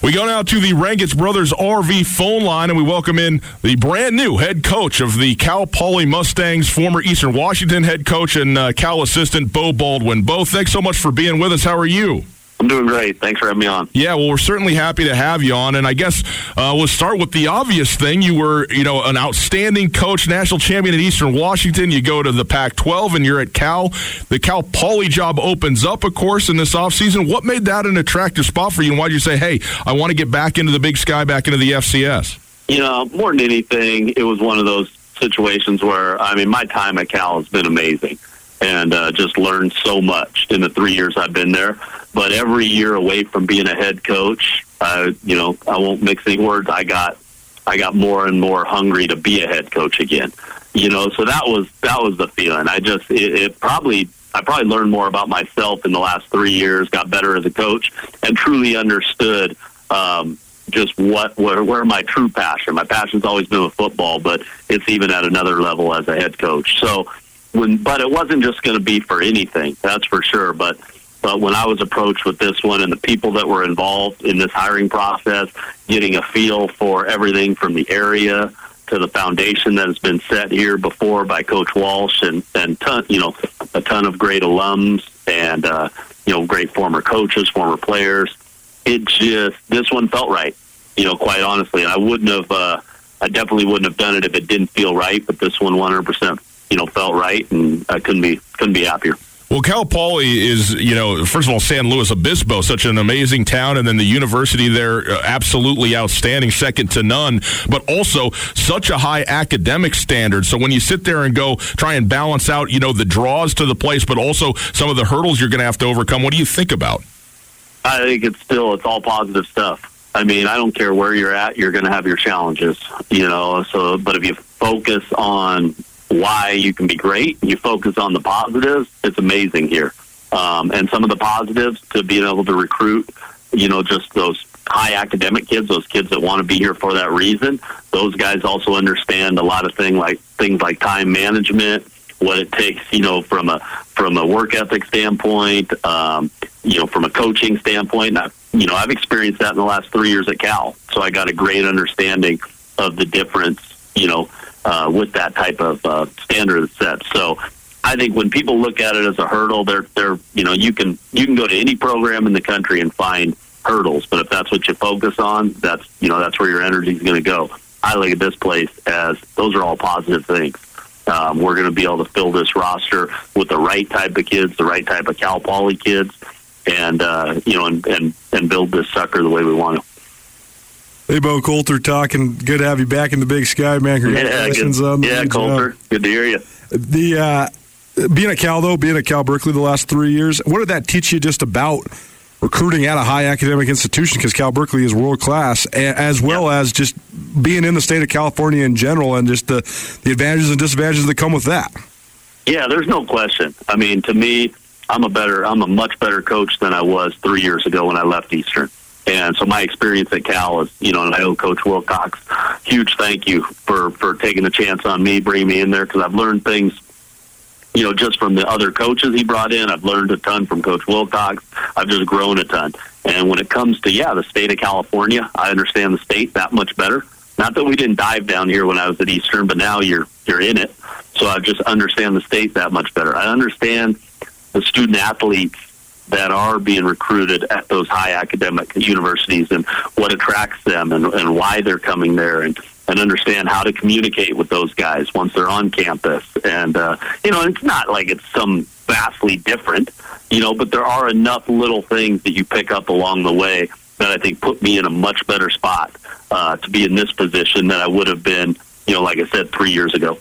We go now to the Rangitz Brothers RV phone line, and we welcome in the brand new head coach of the Cal Poly Mustangs, former Eastern Washington head coach and uh, Cal assistant Beau Baldwin. Beau, thanks so much for being with us. How are you? I'm doing great. Thanks for having me on. Yeah, well, we're certainly happy to have you on, and I guess uh, we'll start with the obvious thing. You were, you know, an outstanding coach, national champion at Eastern Washington. You go to the Pac-12, and you're at Cal. The Cal Poly job opens up, of course, in this offseason. What made that an attractive spot for you, and why did you say, "Hey, I want to get back into the Big Sky, back into the FCS"? You know, more than anything, it was one of those situations where, I mean, my time at Cal has been amazing and uh, just learned so much in the three years I've been there. But every year away from being a head coach, uh, you know, I won't mix any words. I got, I got more and more hungry to be a head coach again. You know, so that was that was the feeling. I just it, it probably I probably learned more about myself in the last three years, got better as a coach, and truly understood um, just what where, where my true passion. My passion's always been with football, but it's even at another level as a head coach. So when, but it wasn't just going to be for anything. That's for sure. But but when I was approached with this one and the people that were involved in this hiring process, getting a feel for everything from the area to the foundation that has been set here before by Coach Walsh and and ton, you know a ton of great alums and uh, you know great former coaches, former players. It just this one felt right, you know, quite honestly. And I wouldn't have, uh, I definitely wouldn't have done it if it didn't feel right. But this one, one hundred percent, you know, felt right, and I couldn't be couldn't be happier. Well, Cal Poly is, you know, first of all, San Luis Obispo, such an amazing town, and then the university there, uh, absolutely outstanding, second to none, but also such a high academic standard. So when you sit there and go try and balance out, you know, the draws to the place, but also some of the hurdles you're going to have to overcome, what do you think about? I think it's still it's all positive stuff. I mean, I don't care where you're at, you're going to have your challenges, you know. So, but if you focus on why you can be great, you focus on the positives, it's amazing here. Um, and some of the positives to being able to recruit, you know, just those high academic kids, those kids that want to be here for that reason. Those guys also understand a lot of things like things like time management, what it takes, you know, from a from a work ethic standpoint, um, you know, from a coaching standpoint. And I, you know, I've experienced that in the last three years at Cal, so I got a great understanding of the difference, you know, uh, with that type of uh, standard set. So I think when people look at it as a hurdle, they're they're you know you can you can go to any program in the country and find hurdles, but if that's what you focus on, that's you know that's where your energy is going to go. I look at this place as those are all positive things. Um, we're going to be able to fill this roster with the right type of kids, the right type of Cal Poly kids, and uh, you know, and, and and build this sucker the way we want to. Hey, Beau Colter, talking. Good to have you back in the Big Sky, man. Congratulations yeah, good, on the yeah, Colter. Job. Good to hear you. The uh, being at Cal though, being at Cal Berkeley the last three years, what did that teach you just about recruiting at a high academic institution? Because Cal Berkeley is world class, as well as just being in the state of California in general, and just the the advantages and disadvantages that come with that. Yeah, there's no question. I mean, to me, I'm a better, I'm a much better coach than I was three years ago when I left Eastern. And so my experience at Cal is, you know, and I owe Coach Wilcox huge thank you for for taking a chance on me, bringing me in there because I've learned things, you know, just from the other coaches he brought in. I've learned a ton from Coach Wilcox. I've just grown a ton. And when it comes to yeah, the state of California, I understand the state that much better. Not that we didn't dive down here when I was at Eastern, but now you're you're in it, so I just understand the state that much better. I understand the student athletes that are being recruited at those high academic universities and what attracts them and, and why they're coming there and and understand how to communicate with those guys once they're on campus. And uh, you know, it's not like it's some vastly different, you know, but there are enough little things that you pick up along the way that I think put me in a much better spot uh, to be in this position than I would have been, you know, like I said, three years ago.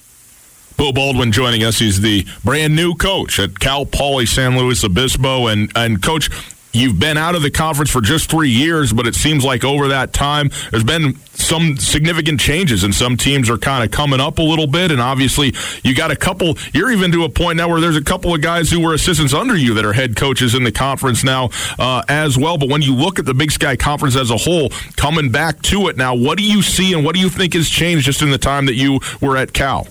Bill Baldwin joining us. He's the brand new coach at Cal Poly San Luis Obispo. And, and coach, you've been out of the conference for just three years, but it seems like over that time, there's been some significant changes, and some teams are kind of coming up a little bit. And obviously, you got a couple, you're even to a point now where there's a couple of guys who were assistants under you that are head coaches in the conference now uh, as well. But when you look at the Big Sky Conference as a whole, coming back to it now, what do you see and what do you think has changed just in the time that you were at Cal?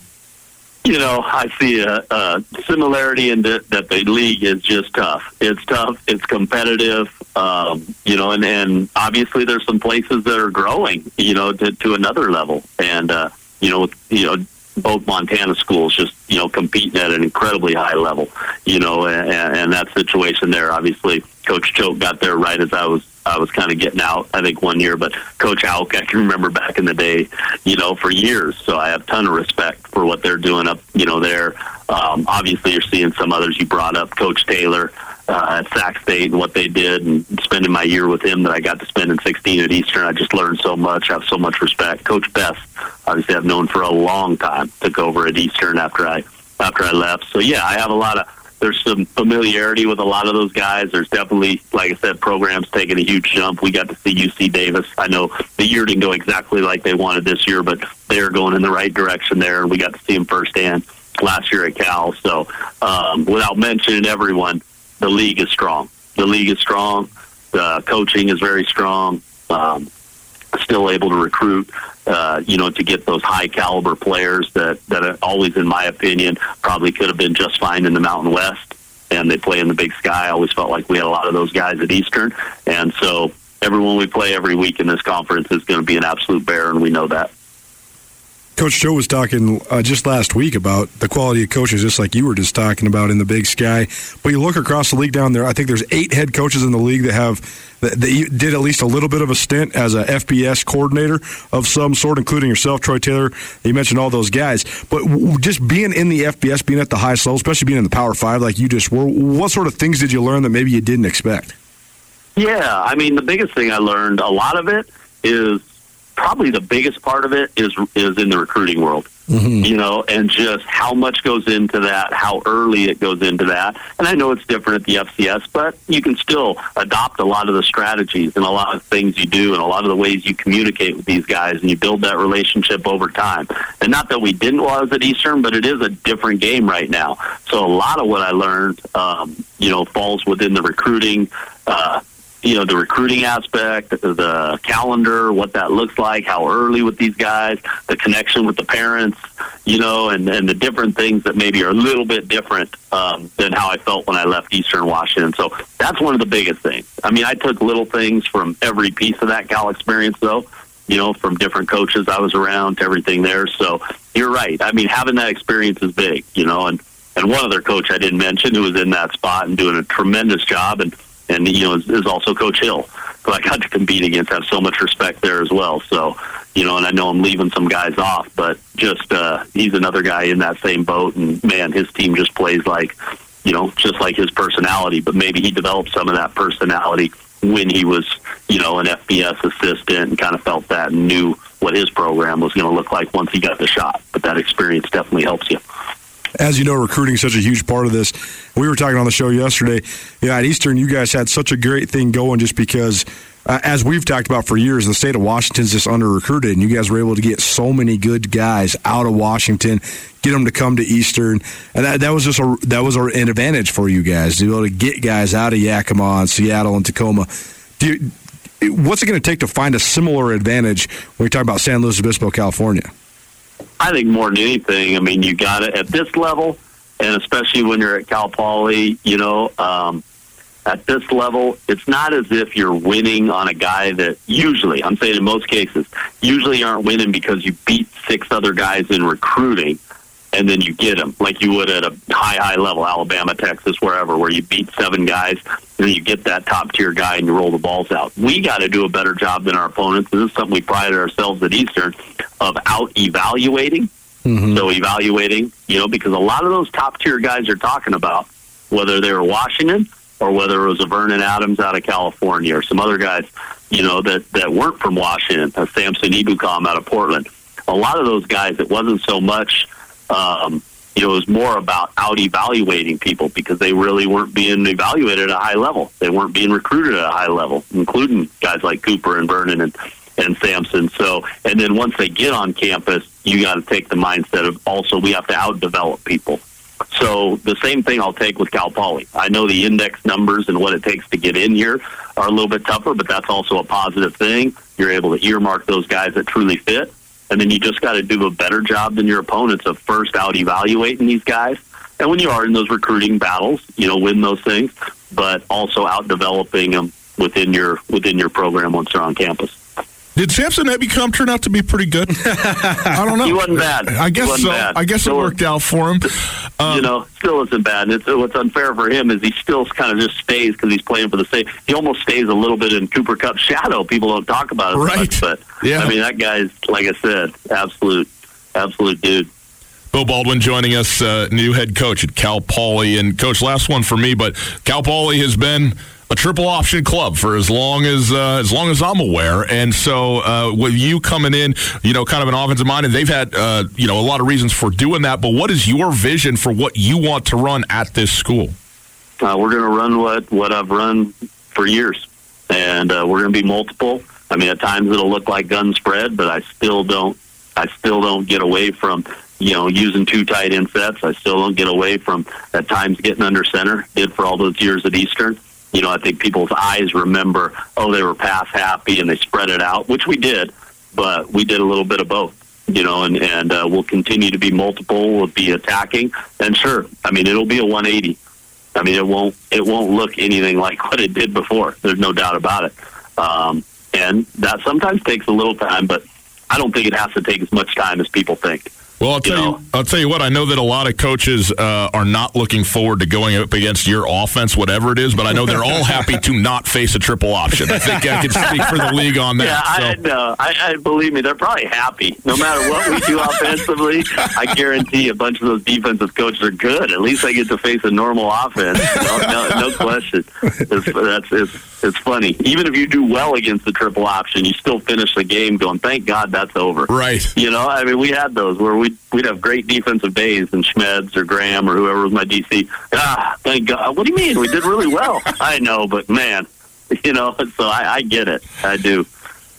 You know, I see a, a similarity in the, that the league is just tough. It's tough. It's competitive. Um, you know, and, and obviously there's some places that are growing. You know, to, to another level, and uh, you know, you know, both Montana schools just you know competing at an incredibly high level. You know, and, and that situation there, obviously, Coach Choate got there right as I was I was kind of getting out, I think, one year. But Coach Hauck, I can remember back in the day, you know, for years. So I have a ton of respect for what they're doing up, you know, there. Um, obviously, you're seeing some others you brought up, Coach Taylor uh, at Sac State and what they did, and spending my year with him that I got to spend in 16 at Eastern. I just learned so much. I have so much respect. Coach Best, obviously, I've known for a long time. Took over at Eastern after I after I left. So yeah, I have a lot of there's some familiarity with a lot of those guys. There's definitely, like I said, programs taking a huge jump. We got to see UC Davis. I know the year didn't go exactly like they wanted this year, but they're going in the right direction there, and we got to see them firsthand last year at Cal. So, um, without mentioning everyone, the league is strong. The league is strong. The coaching is very strong. Um, still able to recruit, uh, you know, to get those high caliber players that that always, in my opinion, probably could have been just fine in the Mountain West, and they play in the Big Sky. I always felt like we had a lot of those guys at Eastern, and so everyone we play every week in this conference is going to be an absolute bear, and we know that. Coach Joe was talking uh, just last week about the quality of coaches, just like you were just talking about in the Big Sky. But you look across the league down there. I think there's eight head coaches in the league that have that, that did at least a little bit of a stint as a FBS coordinator of some sort, including yourself, Troy Taylor. You mentioned all those guys, but just being in the FBS, being at the highest level, especially being in the Power Five, like you just were. What sort of things did you learn that maybe you didn't expect? Yeah, I mean, the biggest thing I learned, a lot of it is probably the biggest part of it is is in the recruiting world. Mm-hmm. You know, and just how much goes into that, how early it goes into that. And I know it's different at the FCS, but you can still adopt a lot of the strategies and a lot of things you do and a lot of the ways you communicate with these guys and you build that relationship over time. And not that we didn't while I was at Eastern, but it is a different game right now. So a lot of what I learned, um, you know, falls within the recruiting, uh, you know the recruiting aspect, the calendar, what that looks like, how early with these guys, the connection with the parents, you know, and and the different things that maybe are a little bit different um, than how I felt when I left Eastern Washington. So that's one of the biggest things. I mean, I took little things from every piece of that Cal experience, though. You know, from different coaches I was around to everything there. So you're right. I mean, having that experience is big. You know, and and one other coach I didn't mention who was in that spot and doing a tremendous job and and you know is, is also Coach Hill, who I got to compete against. I have so much respect there as well. So you know, and I know I'm leaving some guys off, but just uh, he's another guy in that same boat. And man, his team just plays like you know just like his personality. But maybe he developed some of that personality when he was you know, an FBS assistant and kind of felt that and knew what his program was going to look like once he got the shot. But that experience definitely helps you. As you know, recruiting is such a huge part of this. We were talking on the show yesterday. Yeah, at Eastern, you guys had such a great thing going just because uh, as we've talked about for years, the state of Washington's just under recruited, and you guys were able to get so many good guys out of Washington, get them to come to Eastern, and that, that was just a, that was an advantage for you guys to be able to get guys out of Yakima and Seattle and Tacoma. You, what's it going to take to find a similar advantage when you're talking about San Luis Obispo, California? I think more than anything, I mean, you got it at this level, and especially when you're at Cal Poly, you know. Um, at this level, it's not as if you're winning on a guy that usually, I'm saying in most cases, usually aren't winning because you beat six other guys in recruiting and then you get them like you would at a high, high level, Alabama, Texas, wherever, where you beat seven guys and then you get that top tier guy and you roll the balls out. We got to do a better job than our opponents. This is something we prided ourselves at Eastern of out evaluating. Mm-hmm. So evaluating, you know, because a lot of those top tier guys you're talking about, whether they were Washington or whether it was a Vernon Adams out of California or some other guys, you know, that, that weren't from Washington, a Samson Ebukam out of Portland. A lot of those guys, it wasn't so much, um, you know, it was more about out evaluating people because they really weren't being evaluated at a high level. They weren't being recruited at a high level, including guys like Cooper and Vernon and, and Samson. So, and then once they get on campus, you got to take the mindset of also we have to out develop people. So the same thing I'll take with Cal Poly. I know the index numbers and what it takes to get in here are a little bit tougher, but that's also a positive thing. You're able to earmark those guys that truly fit, and then you just got to do a better job than your opponents of first out evaluating these guys. And when you are in those recruiting battles, you know, win those things, but also out developing them within your within your program once they're on campus. Did Samson Ebukam turn out to be pretty good? I don't know. He wasn't bad. I guess so. Bad. I guess still, it worked out for him. Um, you know, still isn't bad. It's, what's unfair for him is he still kind of just stays because he's playing for the state. He almost stays a little bit in Cooper Kupp's shadow. People don't talk about it right. much, but yeah. I mean that guy's like I said, absolute, absolute dude. Bill Baldwin joining us, uh, new head coach at Cal Poly, and coach, last one for me, but Cal Poly has been a triple option club for as long as uh, as long as I'm aware. And so uh, with you coming in, you know, kind of an offensive mind, and they've had uh, you know a lot of reasons for doing that. But what is your vision for what you want to run at this school? Uh, we're going to run what what I've run for years, and uh, we're going to be multiple. I mean, at times it'll look like gun spread, but I still don't. I still don't get away from you know, using two tight end sets. I still don't get away from at times getting under center. Did for all those years at Eastern you know, I think people's eyes remember, oh, they were pass happy and they spread it out, which we did, but we did a little bit of both, you know, and, and uh, we'll continue to be multiple, we'll be attacking. And sure, I mean, it'll be a 180. I mean, it won't, it won't look anything like what it did before. There's no doubt about it. Um, and that sometimes takes a little time, but I don't think it has to take as much time as people think. Well, I'll tell you, know? I'll tell you what. I know that a lot of coaches uh, are not looking forward to going up against your offense, whatever it is. But I know they're all happy to not face a triple option. I think I can speak for the league on that. Yeah, so. I, no, I, I believe me, they're probably happy. No matter what we do offensively, I guarantee a bunch of those defensive coaches are good. At least I get to face a normal offense. No, no, no question. It's, that's it's, it's funny. Even if you do well against the triple option, you still finish the game going, "Thank God that's over." Right. You know, I mean, we had those where we we'd, we'd have great defensive days, and Schmeds or Graham or whoever was my DC. Ah, thank God. What do you mean? We did really well. I know, but man, you know. So I, I get it. I do,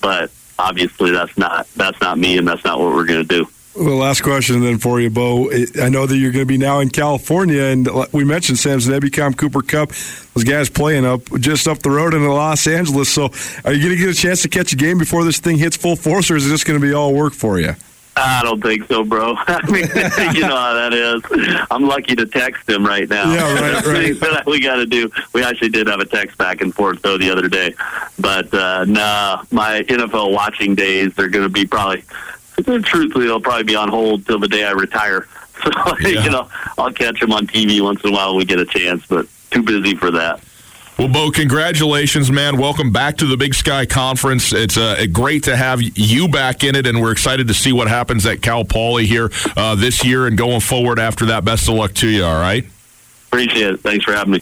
but obviously that's not that's not me, and that's not what we're going to do. Well, last question then for you, Beau. I know that you're going to be now in California, and we mentioned Samson Ebukam Cooper Kupp. Those guys playing up just up the road in Los Angeles. So, are you going to get a chance to catch a game before this thing hits full force, or is this going to be all work for you? I don't think so, bro. I mean, you know how that is. I'm lucky to text him right now. Yeah, right, right. we got to do. We actually did have a text back and forth though the other day, but uh, nah, my NFL watching days they're going to be probably. Truthfully, they'll probably be on hold till the day I retire. So yeah. you know, I'll catch them on TV once in a while when we get a chance, but too busy for that. Well, Beau, congratulations, man. Welcome back to the Big Sky Conference. It's uh, great to have you back in it, and we're excited to see what happens at Cal Poly here uh, this year and going forward after that. Best of luck to you, all right? Appreciate it. Thanks for having me.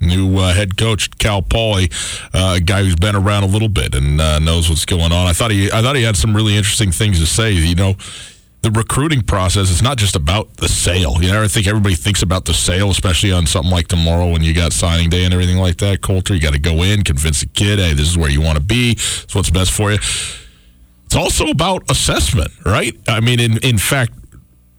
new uh, head coach Cal Poly, uh, a guy who's been around a little bit and uh, knows what's going on. I thought he I thought he had some really interesting things to say. You know, the recruiting process is not just about the sale. You know, I think everybody thinks about the sale, especially on something like tomorrow when you got signing day and everything like that. Colter, you got to go in, convince the kid, hey, this is where you want to be. It's what's best for you. It's also about assessment, right? I mean, in in fact,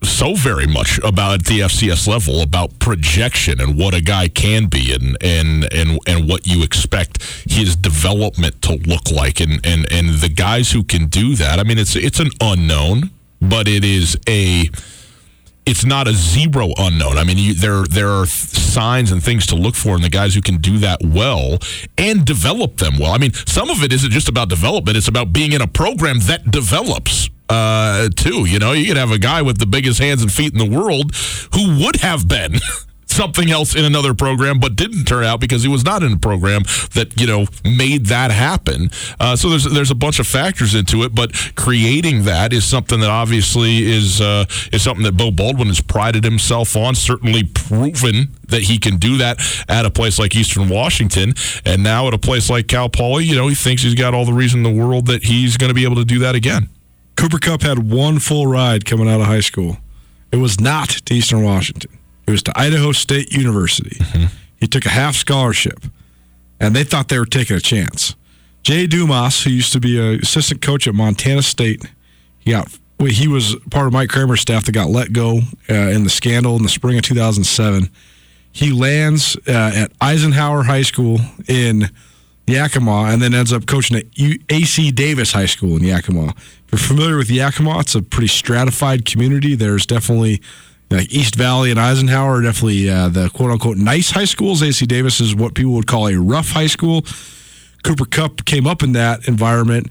so very much about the FCS level about projection and what a guy can be and and and and what you expect his development to look like and and and the guys who can do that I mean it's it's an unknown but it is a it's not a zero unknown. I mean, you, there there are signs and things to look for in the guys who can do that well and develop them well. I mean, some of it isn't just about development; it's about being in a program that develops uh, too. You know, you could have a guy with the biggest hands and feet in the world who would have been. something else in another program, but didn't turn out because he was not in a program that you know made that happen. Uh, so there's there's a bunch of factors into it, but creating that is something that obviously is uh, is something that Beau Baldwin has prided himself on. Certainly proven that he can do that at a place like Eastern Washington, and now at a place like Cal Poly, you know, he thinks he's got all the reason in the world that he's going to be able to do that again. Cooper Kupp had one full ride coming out of high school. It was not to Eastern Washington. It was to Idaho State University. Mm-hmm. He took a half scholarship, and they thought they were taking a chance. Jay Dumas, who used to be an assistant coach at Montana State, he got he was part of Mike Kramer's staff that got let go uh, in the scandal in the spring of 2007. He lands uh, at Eisenhower High School in Yakima and then ends up coaching at AC Davis High School in Yakima. If you're familiar with Yakima, it's a pretty stratified community. There's definitely like East Valley and Eisenhower are definitely uh, the quote unquote nice high schools. AC Davis is what people would call a rough high school. Cooper Kupp came up in that environment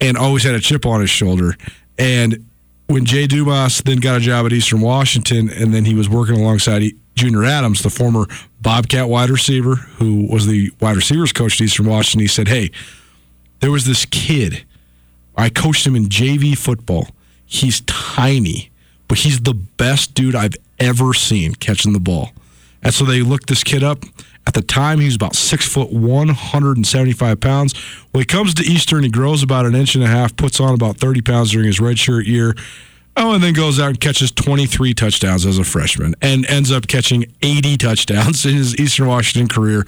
and always had a chip on his shoulder. And when Jay Dumas then got a job at Eastern Washington, and then he was working alongside Junior Adams, the former Bobcat wide receiver who was the wide receivers coach at Eastern Washington, he said, Hey, there was this kid. I coached him in JV football. He's tiny, but he's the best dude I've ever seen catching the ball. And so they looked this kid up. At the time, he was about six foot, 175 pounds. When he comes to Eastern, he grows about an inch and a half, puts on about 30 pounds during his redshirt year. Oh, and then goes out and catches 23 touchdowns as a freshman and ends up catching 80 touchdowns in his Eastern Washington career.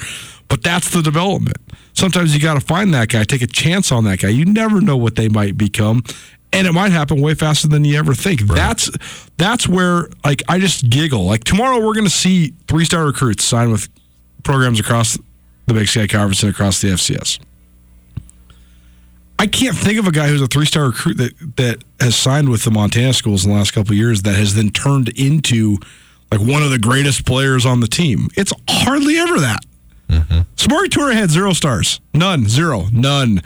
But that's the development. Sometimes you got to find that guy, take a chance on that guy. You never know what they might become. And it might happen way faster than you ever think. Right. That's that's where like I just giggle. Like tomorrow we're going to see three star recruits sign with programs across the Big Sky Conference and across the FCS. I can't think of a guy who's a three star recruit that that has signed with the Montana schools in the last couple of years that has then turned into like one of the greatest players on the team. It's hardly ever that. Mm-hmm. Samori Toure had zero stars, none, zero, none.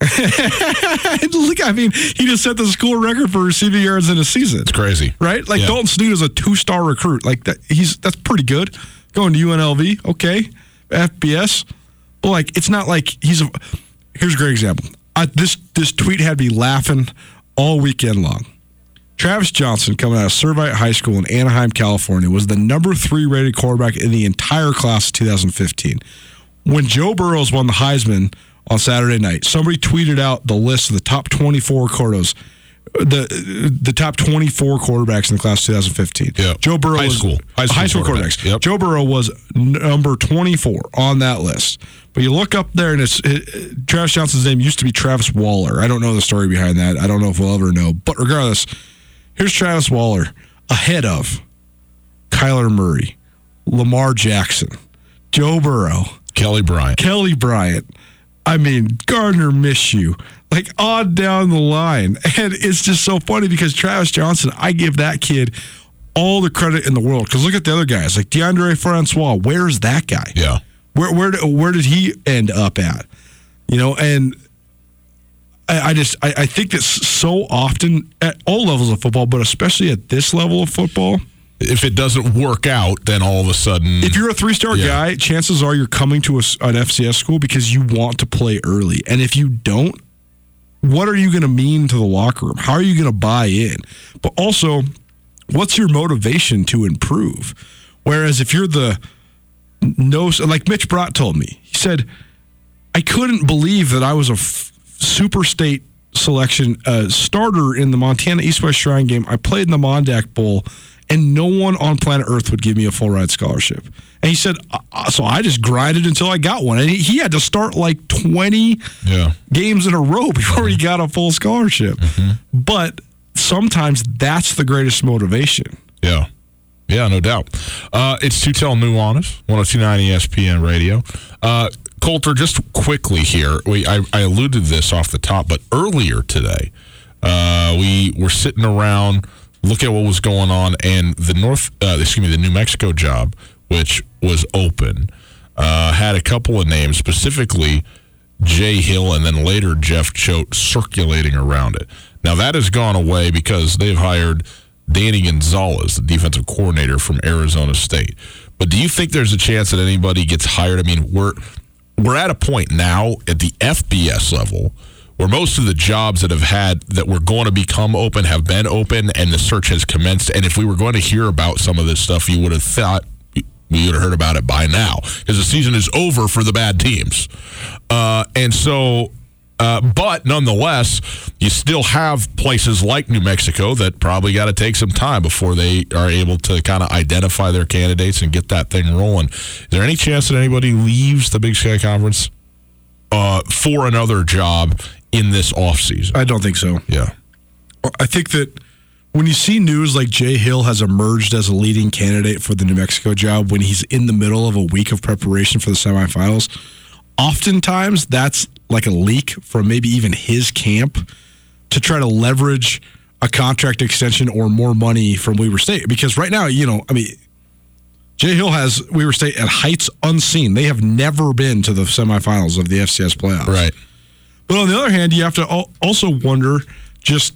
Look, I mean, he just set the school record for receiving yards in a season. It's crazy, right? Like yeah. Dalton Sneed is a two star recruit. Like that, he's that's pretty good. Going to UNLV, okay, FBS, but like it's not like he's a. Here's a great example. I, this this tweet had me laughing all weekend long. Travis Jonsen, coming out of Servite High School in Anaheim, California, was the number three rated quarterback in the entire class of 2015. When Joe Burrows won the Heisman on Saturday night. Somebody tweeted out the list of the top 24 quartos, the the top 24 quarterbacks in the class of 2015. Yeah. Joe Burrow High was, school. High school school quarterbacks. quarterbacks. Yep. Joe Burrow was number 24 on that list. But you look up there, and it's it, Travis Jonsen's name used to be Travis Waller. I don't know the story behind that. I don't know if we'll ever know. But regardless, here's Travis Waller ahead of Kyler Murray, Lamar Jackson, Joe Burrow, Kelly Bryant. Kelly Bryant. I mean, Gardner Minshew. like on down the line. And it's just so funny because Travis Jonsen, I give that kid all the credit in the world. Because look at the other guys, like Deondre Francois. Where's that guy? Yeah. Where where where did he end up at? You know, and I, I just I, I think that so often at all levels of football, but especially at this level of football, If it doesn't work out, then all of a sudden, if you're a three star Yeah. guy, chances are you're coming to a an FCS school because you want to play early. And if you don't, what are you going to mean to the locker room? How are you going to buy in? But also, what's your motivation to improve? Whereas if you're the no, like Mitch Brott told me, he said, I couldn't believe that I was a f- super state selection uh, starter in the Montana East West Shrine game. I played in the Mon-Dak Bowl, and no one on planet Earth would give me a full ride scholarship. And he said, uh, so I just grinded until I got one. And he, he had to start like 20 yeah. games in a row before he got a full scholarship. But sometimes that's the greatest motivation. Yeah. Yeah, no doubt. Uh, it's to tell Nuanez, 1029 ESPN radio. Uh, Colter, just quickly here, we I, I alluded to this off the top, but earlier today, uh, we were sitting around looking at what was going on, and the North, uh, excuse me, the New Mexico job, which was open, uh, had a couple of names, specifically Jay Hill and then later Jeff Choate circulating around it. Now that has gone away because they've hired Danny Gonzales, the defensive coordinator from Arizona State. But do you think there's a chance that anybody gets hired? I mean, we're we're at a point now at the FBS level where most of the jobs that have had that were going to become open have been open and the search has commenced. And if we were going to hear about some of this stuff, you would have thought we would have heard about it by now because the season is over for the bad teams. Uh, and so, uh, but nonetheless, you still have places like New Mexico that probably got to take some time before they are able to kind of identify their candidates and get that thing rolling. Is there any chance that anybody leaves the Big Sky Conference uh, for another job in this offseason? I don't think so. Yeah. I think that when you see news like Jay Hill has emerged as a leading candidate for the New Mexico job when he's in the middle of a week of preparation for the semifinals, oftentimes that's like a leak from maybe even his camp to try to leverage a contract extension or more money from Weber State. Because right now, you know, I mean, Jay Hill has Weber State at heights unseen. They have never been to the semifinals of the FCS playoffs. Right. But on the other hand, you have to also wonder just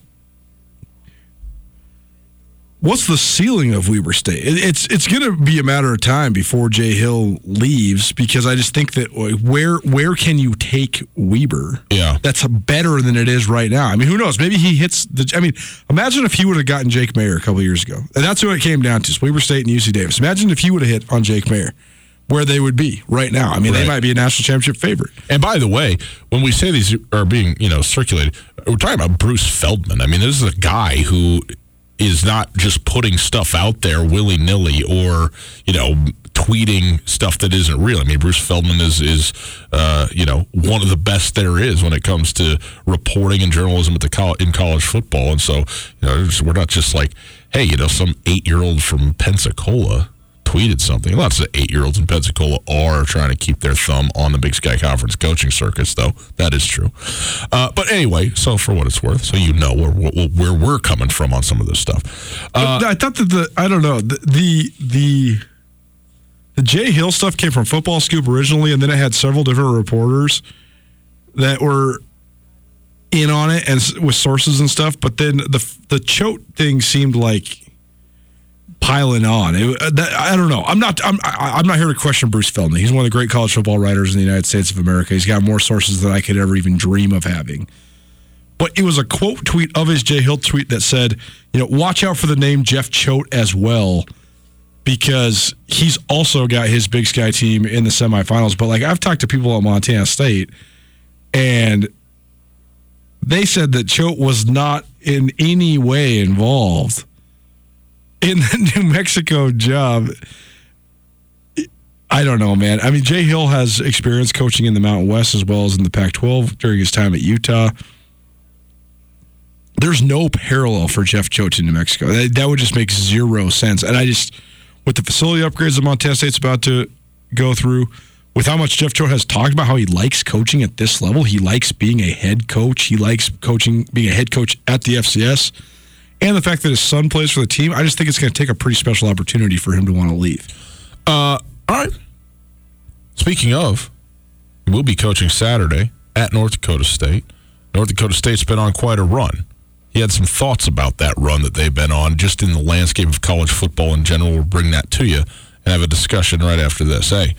what's the ceiling of Weber State? It's it's going to be a matter of time before Jay Hill leaves because I just think that uh, where where can you take Weber? Yeah. that's better than it is right now. I mean, who knows? Maybe he hits the. I mean, imagine if he would have gotten Jake Maier a couple years ago, and that's what it came down to: is Weber State and UC Davis. Imagine if he would have hit on Jake Maier, where they would be right now. I mean, Right. they might be a national championship favorite. And by the way, when we say these are being, you know, circulated, we're talking about Bruce Feldman. I mean, this is a guy who is not just putting stuff out there willy nilly or, you know, tweeting stuff that isn't real. I mean, Bruce Feldman is is uh, you know one of the best there is when it comes to reporting and journalism at the in college football. And so, you know, we're not just like, hey, you know, some eight year old from Pensacola tweeted something. Lots of eight year olds in Pensacola are trying to keep their thumb on the Big Sky Conference coaching circus, though. That is true. Uh, but anyway, so for what it's worth, so you know where, where, where we're coming from on some of this stuff. Uh, I thought that the I don't know the the the, the Jay Hill stuff came from Football Scoop originally, and then it had several different reporters that were in on it and with sources and stuff. But then the the Choate thing seemed like piling on. It, uh, that, I don't know. I'm not. I'm. I'm not here to question Bruce Feldman. He's one of the great college football writers in the United States of America. He's got more sources than I could ever even dream of having. But it was a quote tweet of his Jay Hill tweet that said, you know, watch out for the name Jeff Choate as well, because he's also got his Big Sky team in the semifinals. But like I've talked to people at Montana State, and they said that Choate was not in any way involved in the New Mexico job. I don't know, man. I mean, Jay Hill has experience coaching in the Mountain West as well as in the Pac 12 during his time at Utah. There's no parallel for Jeff Choate in New Mexico. That, that would just make zero sense. And I just, with the facility upgrades that Montana State's about to go through, with how much Jeff Choate has talked about how he likes coaching at this level, he likes being a head coach, he likes coaching, being a head coach at the FCS, and the fact that his son plays for the team, I just think it's going to take a pretty special opportunity for him to want to leave. Uh, all right. Speaking of, we'll be coaching Saturday at North Dakota State. North Dakota State's been on quite a run. He had some thoughts about that run that they've been on, just in the landscape of college football in general. We'll bring that to you and have a discussion right after this. Hey,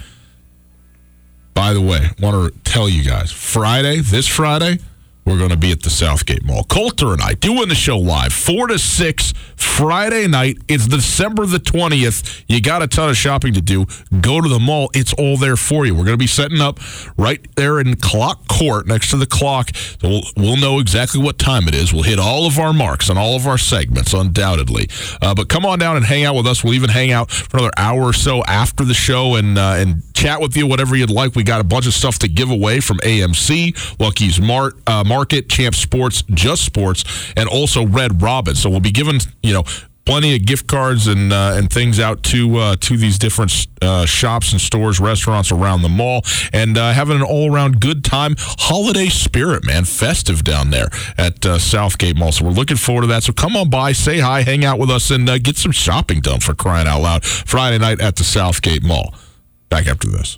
by the way, want to tell you guys Friday, this Friday, we're going to be at the Southgate Mall. Colter and I doing the show live, 4 to 6, Friday night. It's December the 20th. You got a ton of shopping to do. Go to the mall. It's all there for you. We're going to be setting up right there in Clock Court next to the clock. So we'll, we'll know exactly what time it is. We'll hit all of our marks on all of our segments, undoubtedly. Uh, but come on down and hang out with us. We'll even hang out for another hour or so after the show and, uh, and chat with you, whatever you'd like. We got a bunch of stuff to give away from AMC, Lucky's Mart. Uh, Market, Champ Sports, Just Sports, and also Red Robin. So we'll be giving you know plenty of gift cards and uh, and things out to uh, to these different uh, shops and stores, restaurants around the mall, and uh, having an all around good time, holiday spirit, man, festive down there at uh, Southgate Mall. So we're looking forward to that. So come on by, say hi, hang out with us, and uh, get some shopping done for crying out loud. Friday night at the Southgate Mall. Back after this.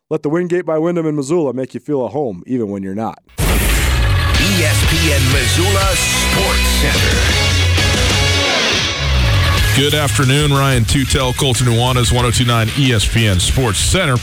Let the Wingate by Wyndham in Missoula make you feel at home, even when you're not. ESPN Missoula Sports Center. Good afternoon, Ryan Tutel, Colton Nuanez, 1029 ESPN Sports Center.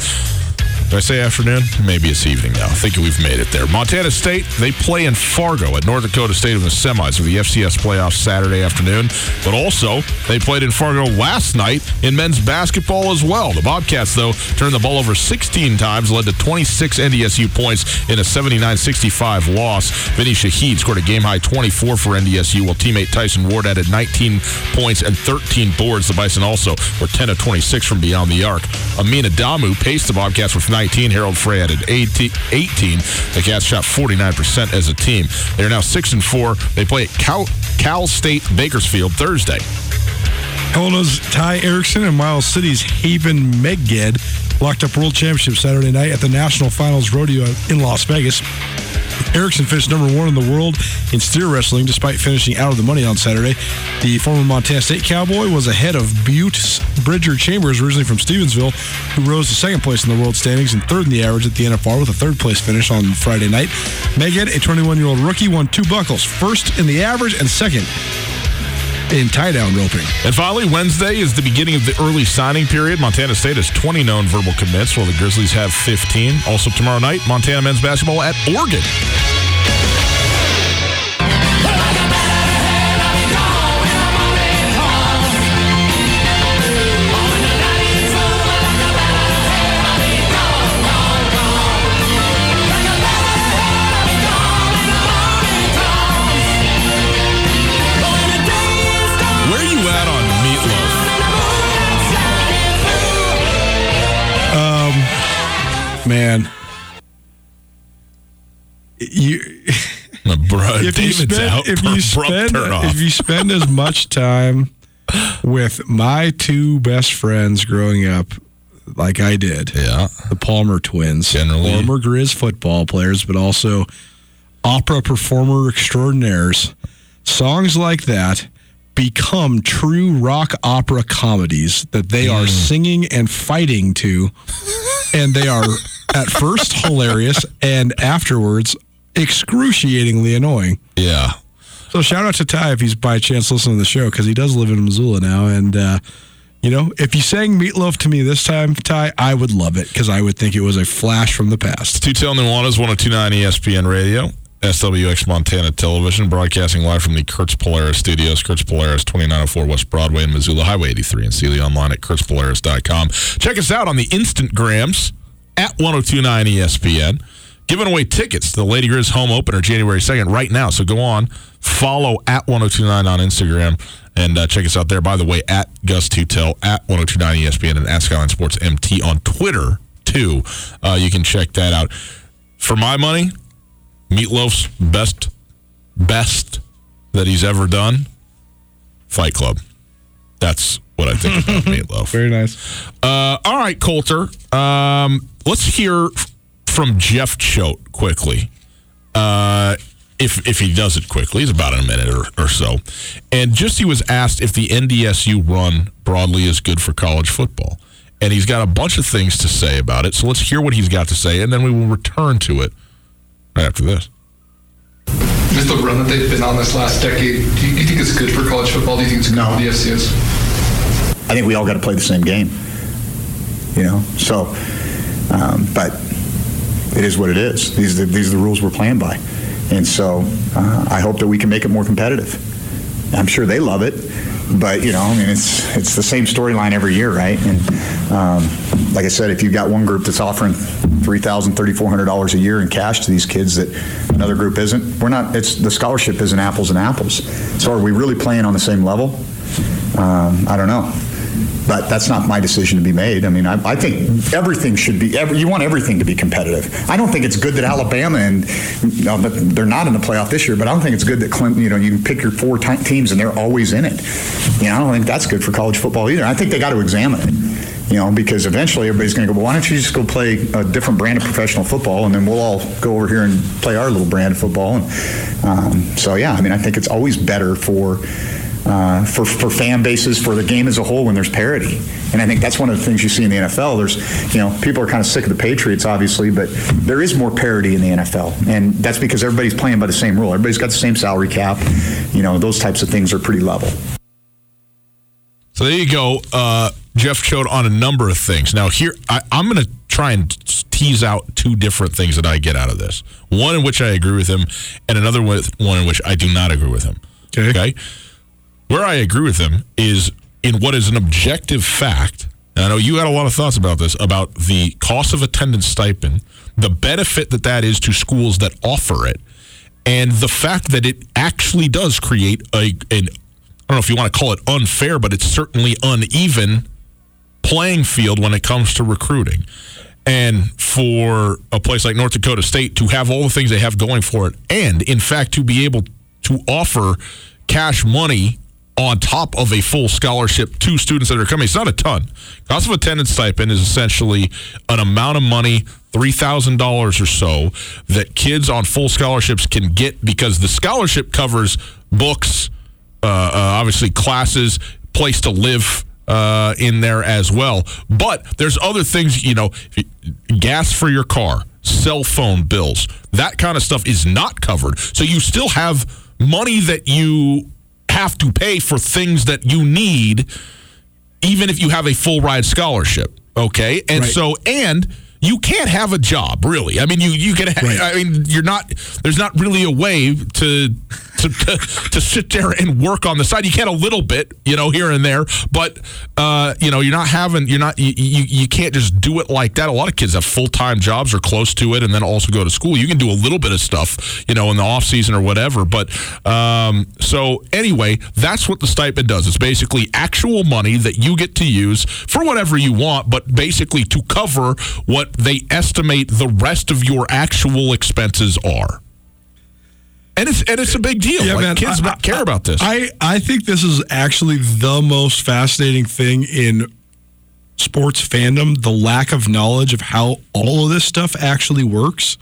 Did I say afternoon? Maybe it's evening now. I think we've made it there. Montana State, they play in Fargo at North Dakota State in the semis of the FCS playoffs Saturday afternoon. But also, they played in Fargo last night in men's basketball as well. The Bobcats, though, turned the ball over 16 times, led to 26 NDSU points in a 79 65 loss. Vinny Shahid scored a game high 24 for NDSU, while teammate Tyson Ward added 19 points and 13 boards. The Bison also were 10 of 26 from beyond the arc. Amin Adamu paced the Bobcats with 19. Harald Frey added 18. The Cats shot 49% as a team. They are now 6 and 4. They play at Cal, Cal State Bakersfield Thursday. Helena's Ty Erickson and Miles City's Haven Meged locked up World Championship Saturday night at the National Finals Rodeo in Las Vegas. Erickson finished number one in the world in steer wrestling despite finishing out of the money on Saturday. The former Montana State Cowboy was ahead of Butte Bridger Chambers, originally from Stevensville, who rose to second place in the world standings and third in the average at the NFR with a third place finish on Friday night. Meged, a 21 year old rookie, won two buckles, first in the average and second in tie down roping. And finally, Wednesday is the beginning of the early signing period. Montana State has 20 known verbal commits, while the Grizzlies have 15. Also, tomorrow night, Montana men's basketball at Oregon. Man. You Bruh, if you spend, out if you spend, if you spend as much time with my two best friends growing up, like I did, yeah. the Palmer twins, Generally- former Grizz football players, but also opera performer extraordinaires. Songs like that become true rock opera comedies that they are singing and fighting to, and they are at first hilarious and afterwards excruciatingly annoying. Yeah. So shout out to Ty if he's by chance listening to the show because he does live in Missoula now, and uh, you know if you sang Meatloaf to me this time, Ty, I would love it because I would think it was a flash from the past. Tutel Nuanez, 1029 ESPN Radio, SWX Montana Television, broadcasting live from the Kurtz Polaris studios. Kurtz Polaris, 2904 West Broadway in Missoula, Highway 83 in Seeley, online at kurtzpolaris.com. Check us out on the Instagrams at 1029 ESPN. Giving away tickets to the Lady Grizz home opener January 2nd right now. So go on, follow at 1029 on Instagram, and uh, check us out there. By the way, at Gus Tutel, at 1029 ESPN, and at Skyline Sports MT on Twitter, too. Uh, you can check that out. For my money, Meatloaf's best, best that he's ever done, Fight Club. That's what I think about Meatloaf. Very nice. Uh, all right, Colter. Um, let's hear from Jeff Choate quickly. Uh, if if he does it quickly, it's about in a minute or, or so. And just he was asked if the NDSU run broadly is good for college football. And he's got a bunch of things to say about it. So let's hear what he's got to say, and then we will return to it right after this. Just the run that they've been on this last decade, do you, you think it's good for college football? Do you think it's good No. for the FCS? I think we all got to play the same game. You know, so, um, but it is what it is. These are the, these are the rules we're playing by, and so uh, I hope that we can make it more competitive. I'm sure they love it, but you know, I mean, it's it's the same storyline every year, right? And um, like I said, if you've got one group that's offering three thousand, thirty four hundred dollars a year in cash to these kids that another group isn't, we're not. It's the scholarship isn't apples and apples. So are we really playing on the same level? Um, I don't know. But that's not my decision to be made. I mean, I, I think everything should be. Every, you want everything to be competitive. I don't think it's good that Alabama and they're not in the playoff this year. But I don't think it's good that Clemson. You know, you pick your four ti- teams and they're always in it. You know, I don't think that's good for college football either. I think they got to examine it. You know, because eventually everybody's going to go. Well, why don't you just go play a different brand of professional football, and then we'll all go over here and play our little brand of football. And um, so, yeah, I mean, I think it's always better for uh, for, for fan bases, for the game as a whole, when there's parity. And I think that's one of the things you see in the NFL. There's, you know, people are kind of sick of the Patriots, obviously, but there is more parity in the NFL. And that's because everybody's playing by the same rule. Everybody's got the same salary cap. You know, those types of things are pretty level. So there you go. Uh, Jeff Choate on a number of things. Now, here, I, I'm going to try and tease out two different things that I get out of this. One in which I agree with him, and another one in which I do not agree with him. Okay. Okay. Where I agree with him is in what is an objective fact. I know you had a lot of thoughts about this, about the cost of attendance stipend, the benefit that that is to schools that offer it, and the fact that it actually does create a an I don't know if you want to call it unfair, but it's certainly uneven playing field when it comes to recruiting. And for a place like North Dakota State to have all the things they have going for it, and in fact to be able to offer cash money on top of a full scholarship to students that are coming, it's not a ton. Cost of attendance stipend is essentially an amount of money, $3,000 or so, that kids on full scholarships can get because the scholarship covers books, uh, uh, obviously classes, place to live uh, in there as well. But there's other things, you know, gas for your car, cell phone bills, that kind of stuff is not covered. So you still have money that you have to pay for things that you need, even if you have a full ride scholarship. Okay, and Right. so and you can't have a job really. I mean, you you can. Right. I mean, you're not. There's not really a way to to, to to sit there and work on the side. You can a little bit, you know, here and there, but uh, you know, you're not having. You're not. You, you you can't just do it like that. A lot of kids have full time jobs or close to it, and then also go to school. You can do a little bit of stuff, you know, in the off season or whatever. But um, so anyway, that's what the stipend does. It's basically actual money that you get to use for whatever you want, but basically to cover what they estimate the rest of your actual expenses are. And it's and it's a big deal. Yeah, like, man, kids I- care about this. I, I think this is actually the most fascinating thing in sports fandom the lack of knowledge of how all of this stuff actually works.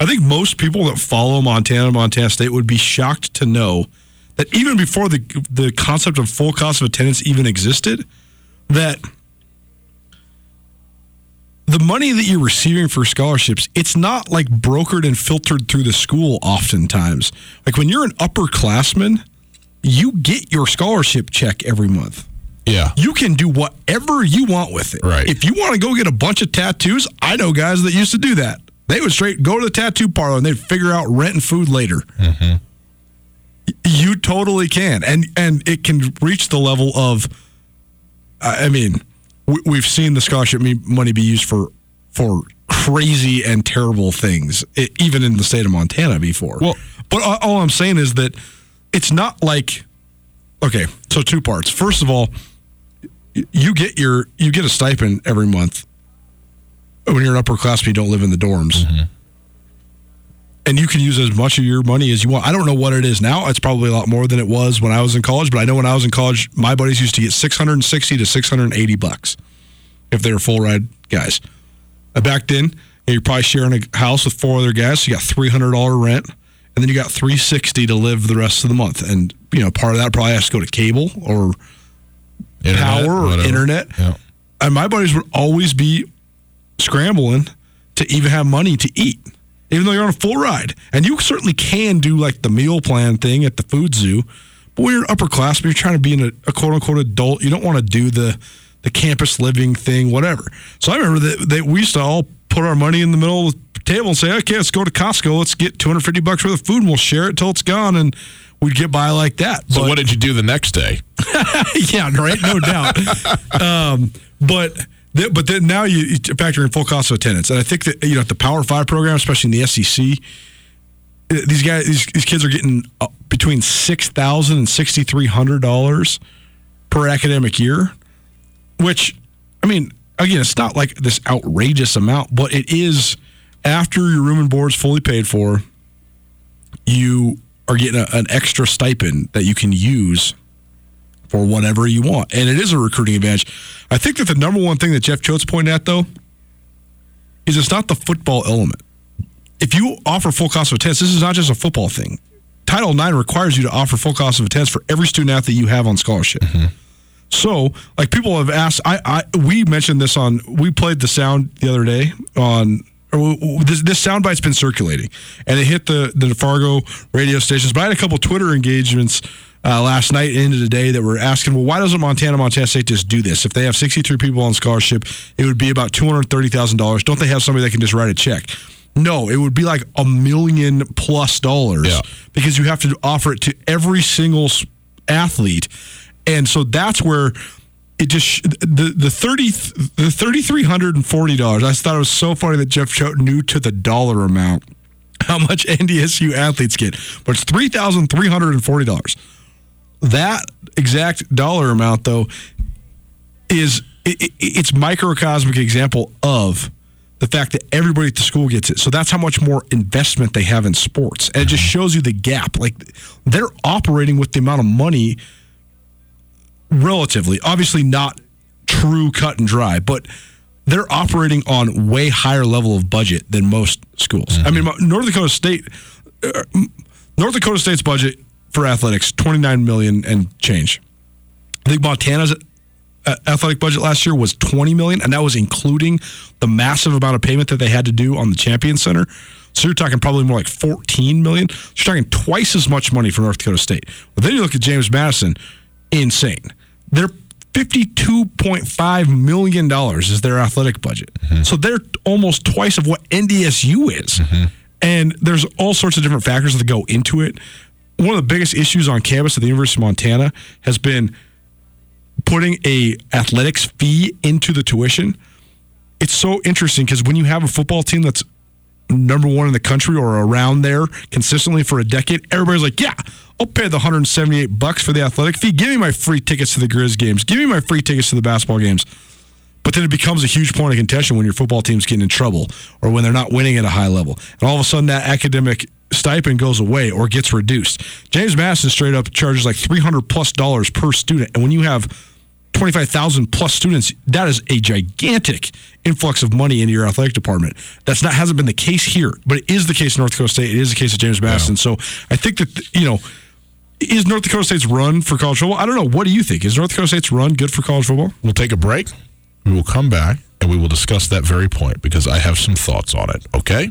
I think most people that follow Montana, Montana State would be shocked to know that even before the the concept of full cost of attendance even existed, that the money that you're receiving for scholarships, it's not like brokered and filtered through the school oftentimes. Like when you're an upperclassman, you get your scholarship check every month. yeah. You can do whatever you want with it. Right. If you want to go get a bunch of tattoos, I know guys that used to do that. They would straight go to the tattoo parlor and they'd figure out rent and food later. Mm-hmm. Y- You totally can, and and it can reach the level of. I mean, we- we've seen the scholarship money be used for for crazy and terrible things, even in the state of Montana before. Well- but all all I'm saying is that it's not like okay. So two parts. First of all, you get your you get a stipend every month when you're an upperclassman. You don't live in the dorms. Mm-hmm. And you can use as much of your money as you want. I don't know what it is now. It's probably a lot more than it was when I was in college. But I know when I was in college, my buddies used to get 660 to 680 bucks if they were full ride guys. Uh, back then, you're probably sharing a house with four other guys. So you got $300 rent, and then you got 360 to live the rest of the month. And you know, part of that probably has to go to cable or Internet, power or whatever. internet. Yeah. And my buddies would always be scrambling to even have money to eat, even though you're on a full ride. And you certainly can do like the meal plan thing at the food zoo. But when you're upperclassman, you're trying to be in a, a quote unquote adult. You don't want to do the the campus living thing, whatever. So I remember that, that we used to all put our money in the middle of the table and say, okay, let's go to Costco. Let's get 250 bucks worth of food and we'll share it till it's gone. And we'd get by like that. So But- what did you do the next day? yeah, right, no doubt. Um, but but then now you, you factor in full cost of attendance, and I think that you know at the Power Five program, especially in the SEC, these guys, these, these kids are getting uh, between six thousand and sixty three hundred dollars per academic year, which I mean, again, it's not like this outrageous amount, but it is after your room and board is fully paid for. You are getting a, an extra stipend that you can use for whatever you want. And it is a recruiting advantage. I think that the number one thing that Jeff Choate's pointing at, though, is it's not the football element. If you offer full cost of attendance, this is not just a football thing. Title IX requires you to offer full cost of attendance for every student athlete you have on scholarship. Mm-hmm. So, like people have asked, I, I we mentioned this on we played the sound the other day on or w- w- this this sound bite's been circulating and it hit the the Fargo radio stations. But I had a couple Twitter engagements uh, last night and into the day that were asking, well, why doesn't Montana Montana State just do this? If they have 63 people on scholarship, it would be about $230,000. Don't they have somebody that can just write a check? No, it would be like a million plus dollars Yeah. because you have to offer it to every single athlete, and so that's where it just the the thirty the thirty three hundred and forty dollars. I thought it was so funny that Jeff Choate knew to the dollar amount how much NDSU athletes get, but it's three thousand three hundred and forty dollars. That exact dollar amount, though, is it, it, it's microcosmic example of the fact that everybody at the school gets it. So that's how much more investment they have in sports, and it just shows you the gap. Like they're operating with the amount of money relatively, obviously not true cut and dry, but they're operating on way higher level of budget than most schools. I mean, North Dakota State, uh, North Dakota State's budget for athletics twenty nine million and change. I think Montana's uh, athletic budget last year was 20 million and that was including the massive amount of payment that they had to do on the champion center. So you're talking probably more like 14 million. So you're talking twice as much money for north dakota state. But then you look at james madison insane. They're 52.5 million dollars is their athletic budget. So they're almost twice of what ndsu is. And there's all sorts of different factors that go into it one of the biggest issues on campus at the university of montana has been putting a athletics fee into the tuition. It's so interesting because when you have a football team that's number one in the country or around there consistently for a decade everybody's like yeah i'll pay the 178 bucks for the athletic fee. Give me my free tickets to the grizz games. Give me my free tickets to the basketball games. But then it becomes a huge point of contention when your football team's getting in trouble or when they're not winning at a high level. And all of a sudden that academic stipend goes away or gets reduced. James Madison straight up charges like 300 plus dollars per student. And when you have 25,000 plus students, that is a gigantic influx of money into your athletic department. That's not hasn't been the case here, but it is the case in North Dakota State. It is the case of James Madison. So I think that you know is North Dakota State's run for college football? I don't know. What do you think? Is North Dakota State's run good for college football? We'll take a break. We will come back and we will discuss that very point because I have some thoughts on it. Okay?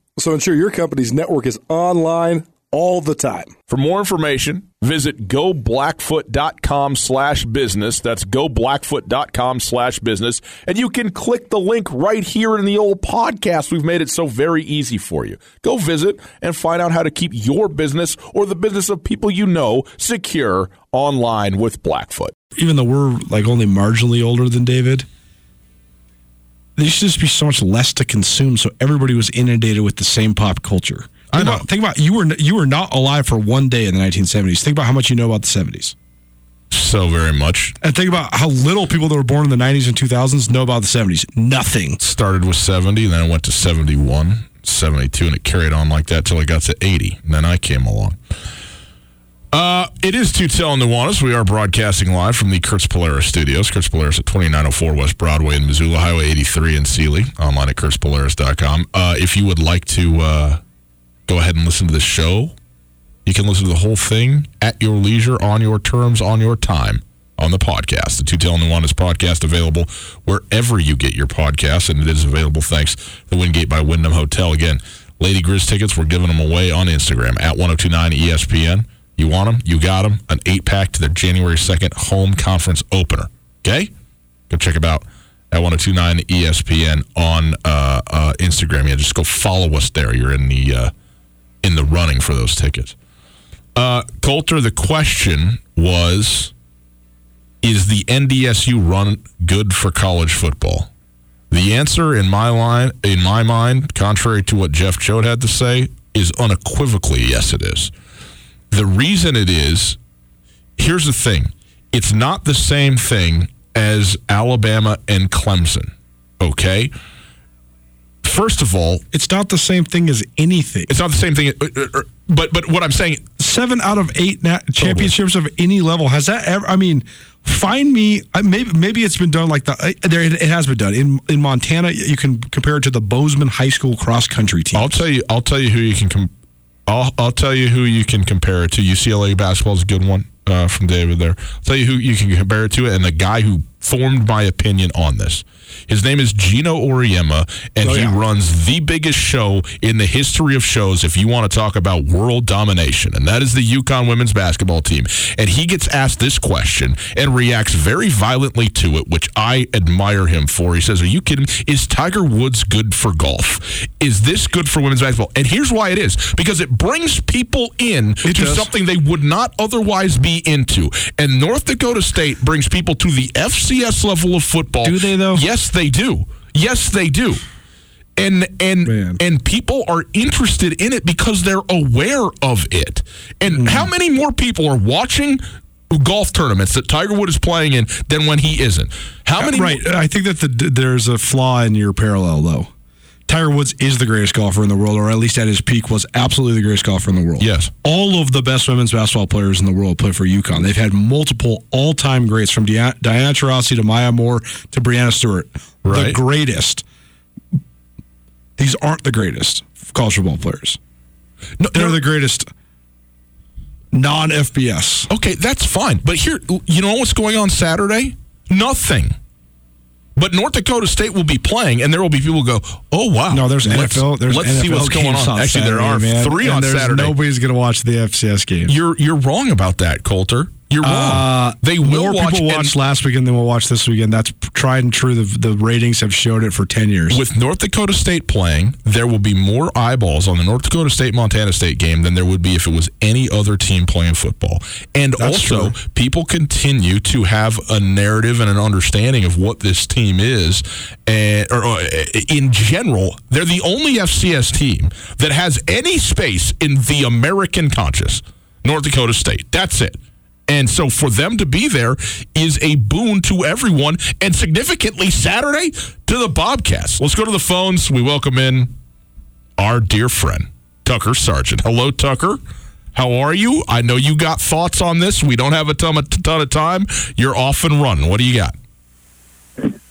So ensure your company's network is online all the time. For more information, visit goblackfoot.com slash business. That's goblackfoot.com slash business. And you can click the link right here in the old podcast. We've made it so very easy for you. Go visit and find out how to keep your business or the business of people you know secure online with Blackfoot. Even though we're like only marginally older than David, there used to just be so much less to consume, so everybody was inundated with the same pop culture. Think about, think about you were you were not alive for one day in the 1970s. Think about how much you know about the 70s. So very much. And think about how little people that were born in the 90s and 2000s know about the 70s. Nothing. Started with 70, then it went to 71, 72, and it carried on like that till it got to 80. And then I came along. Uh, it is Tutel and Nuanez. We are broadcasting live from the Kurtz Polaris studios. Kurtz Polaris at 2904 West Broadway in Missoula, Highway 83 in Seeley, online at kurtzpolaris.com. Uh, if you would like to uh, go ahead and listen to the show, you can listen to the whole thing at your leisure, on your terms, on your time on the podcast. The Tutel and Nuanez podcast available wherever you get your podcasts, and it is available thanks to Wingate by Wyndham Hotel. Again, Lady Grizz tickets, we're giving them away on Instagram at 1029 ESPN. You want them? You got them. An eight pack to their January 2nd home conference opener. Okay? Go check it out at 1029 ESPN on uh, uh, Instagram. Yeah, just go follow us there. You're in the uh, in the running for those tickets. Uh, Colter, the question was Is the NDSU run good for college football? The answer in my line, in my mind, contrary to what Jeff Choate had to say, is unequivocally yes, it is. The reason it is, here's the thing: it's not the same thing as Alabama and Clemson. Okay. First of all, It's not the same thing as anything. it's not the same thing. uh, uh, uh, But but what I'm saying, Seven out of eight na- championships of any level has that ever? I mean, find me. Maybe maybe it's been done like the. There it has been done in in Montana. You can compare it to the Bozeman High School cross country team. I'll tell you. I'll tell you who you can. Com- I'll I'll tell you who you can compare it to. UCLA basketball is a good one uh, from David there. I'll tell you who you can compare it to, and the guy who formed my opinion on this. His name is Geno Auriemma, and Oh, he runs the biggest show in the history of shows. If you want to talk about world domination, and that is the UConn women's basketball team, and he gets asked this question and reacts very violently to it, which I admire him for. He says, "Are you kidding? Is Tiger Woods good for golf? Is this good for women's basketball?" And here's why it is: because it brings people in It to does. something they would not otherwise be into. And North Dakota State brings people to the FCS level of football. Do they, though? Yes, they do. Yes, they do. And and Man. and people are interested in it because they're aware of it. And Mm. how many more people are watching golf tournaments that Tiger Wood is playing in than when he isn't? How many? right. I think that the, there's a flaw in your parallel, though. Tiger Woods is the greatest golfer in the world, or at least at his peak was absolutely the greatest golfer in the world. Yes. All of the best women's basketball players in the world play for UConn. They've had multiple all-time greats from Dia- Diana Taurasi to Maya Moore to Breanna Stewart. Right. The greatest. These aren't the greatest college football players. No, They're no. the greatest non-FBS. Okay, that's fine. But here, you know what's going on Saturday? Nothing. But North Dakota State will be playing, and there will be people who go, "Oh wow!" No, there's let's, NFL. There's let's NFL see what's going games on. Actually, there are man. three And on Saturday. Nobody's going to watch the FCS game. You're you're wrong about that, Colter. You're wrong. Uh, they will more watch people and- watched last weekend than will watch this weekend. That's tried and true. The, the ratings have showed it for ten years. with North Dakota State playing, there will be more eyeballs on the North Dakota State Montana State game than there would be if it was any other team playing football. And That's also, true. people continue to have a narrative and an understanding of what this team is, and or, uh, in general, they're the only FCS team that has any space in the American conscious. North Dakota State. That's it. And so for them to be there is a boon to everyone and significantly Saturday to the Bobcats. Let's go to the phones. We welcome in our dear friend, Tucker Sargent. Hello, Tucker. How are you? I know you got thoughts on this. We don't have a ton of, ton of time. You're off and running. What do you got?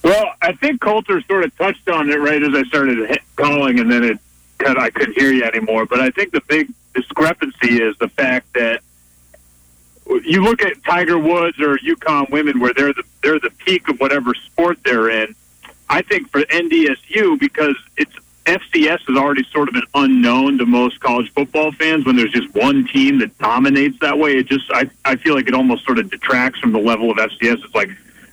Well, I think Colter sort of touched on it right as I started calling, and then it cut. I couldn't hear you anymore. But I think the big discrepancy is the fact that you look at Tiger Woods or UConn women, where they're the they're the peak of whatever sport they're in. I think for NDSU because it's FCS is already sort of an unknown to most college football fans. When there's just one team that dominates that way, it just I I feel like it almost sort of detracts from the level of FCS. It's like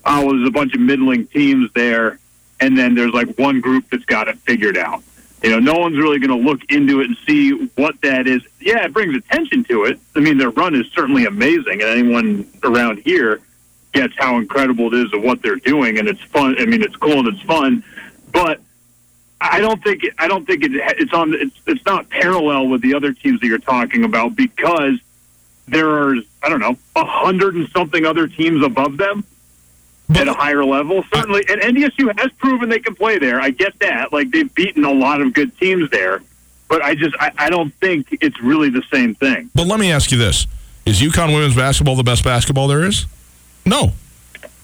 oh, well, there's a bunch of middling teams there, and then there's like one group that's got it figured out. You know, no one's really going to look into it and see what that is. Yeah, it brings attention to it. I mean, their run is certainly amazing, and anyone around here gets how incredible it is of what they're doing, and it's fun. I mean, it's cool and it's fun, but I don't think I don't think it, it's on. It's it's not parallel with the other teams that you're talking about because there are I don't know a hundred and something other teams above them at a higher level. Certainly, and NDSU has proven they can play there. I get that. Like they've beaten a lot of good teams there, but I just I, I don't think it's really the same thing. But let me ask you this: Is UConn women's basketball the best basketball there is? No.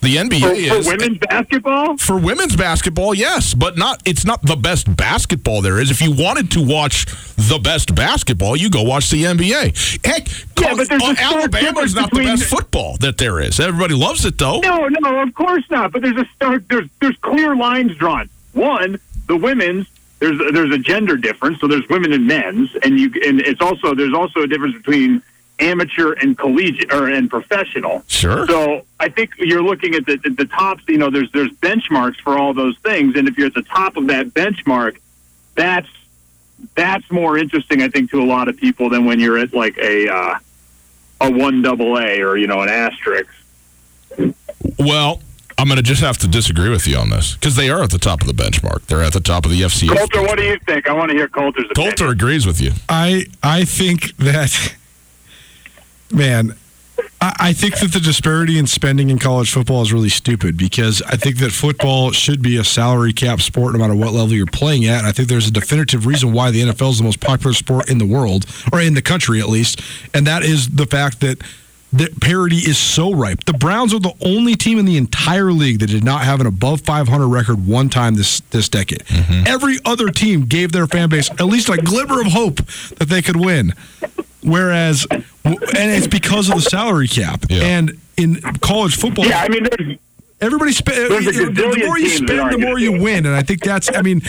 The NBA For, is for women's basketball, For women's basketball, yes, but not. It's not the best basketball there is. If you wanted to watch the best basketball, you go watch the NBA. Heck, Yeah, but there's uh, Alabama's not the best football that there is. Everybody loves it though. No, no, of course not. But there's a stark there's there's clear lines drawn. One, the women's there's there's a gender difference, so there's women and men's, and you and it's also there's also a difference between amateur and collegiate or and professional. Sure. So I think you're looking at the at the tops. You know, there's there's benchmarks for all those things, and if you're at the top of that benchmark, that's that's more interesting, I think, to a lot of people than when you're at like a uh, a one double A or you know an asterisk. Well, I'm going to just have to disagree with you on this because they are at the top of the benchmark. They're at the top of the FCS. Colter, what do you think? I want to hear Colter's opinion. Colter agrees with you. I I think that man, I, I think that the disparity in spending in college football is really stupid because I think that football should be a salary cap sport no matter what level you're playing at. And I think there's a definitive reason why the NFL is the most popular sport in the world or in the country at least, and that is the fact that. The parity is so ripe. The Browns are the only team in the entire league that did not have an above 500 record one time this this decade. Mm-hmm. Every other team gave their fan base at least a glimmer of hope that they could win. Whereas, and it's because of the salary cap. And in college football, Yeah, I mean, there's everybody spend. The more you spend, the more you win. And I think that's. I mean,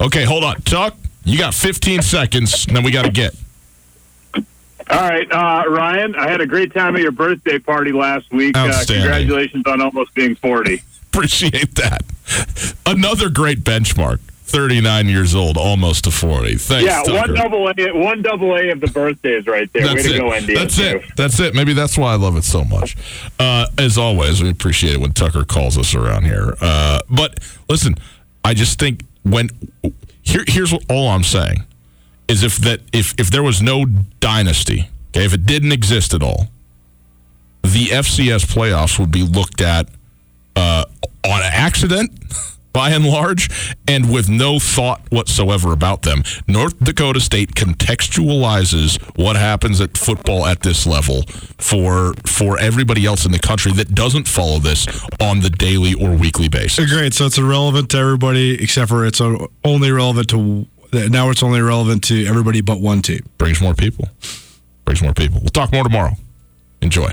Okay, hold on, Tuck. You got 15 seconds, and then we got to get. all right, uh, Ryan. I had a great time at your birthday party last week. Uh, congratulations on almost being forty. Appreciate that. Another great benchmark. 39 years old, almost to 40. Thanks, yeah, Tucker. one double A, one double A of the birthdays right there. Way That's to it. go. That's it. That's it. Maybe that's why I love it so much. Uh, as always, we appreciate it when Tucker calls us around here. Uh, but listen, I just think when here, here's what, all I'm saying is if that if if there was no dynasty, okay, if it didn't exist at all, the FCS playoffs would be looked at uh, on accident. By and large, and with no thought whatsoever about them, North Dakota State contextualizes what happens at football at this level for for everybody else in the country that doesn't follow this on the daily or weekly basis. great. So it's irrelevant to everybody except for it's only relevant to. Now it's only relevant to everybody but one team. Brings more people. Brings more people. We'll talk more tomorrow. Enjoy.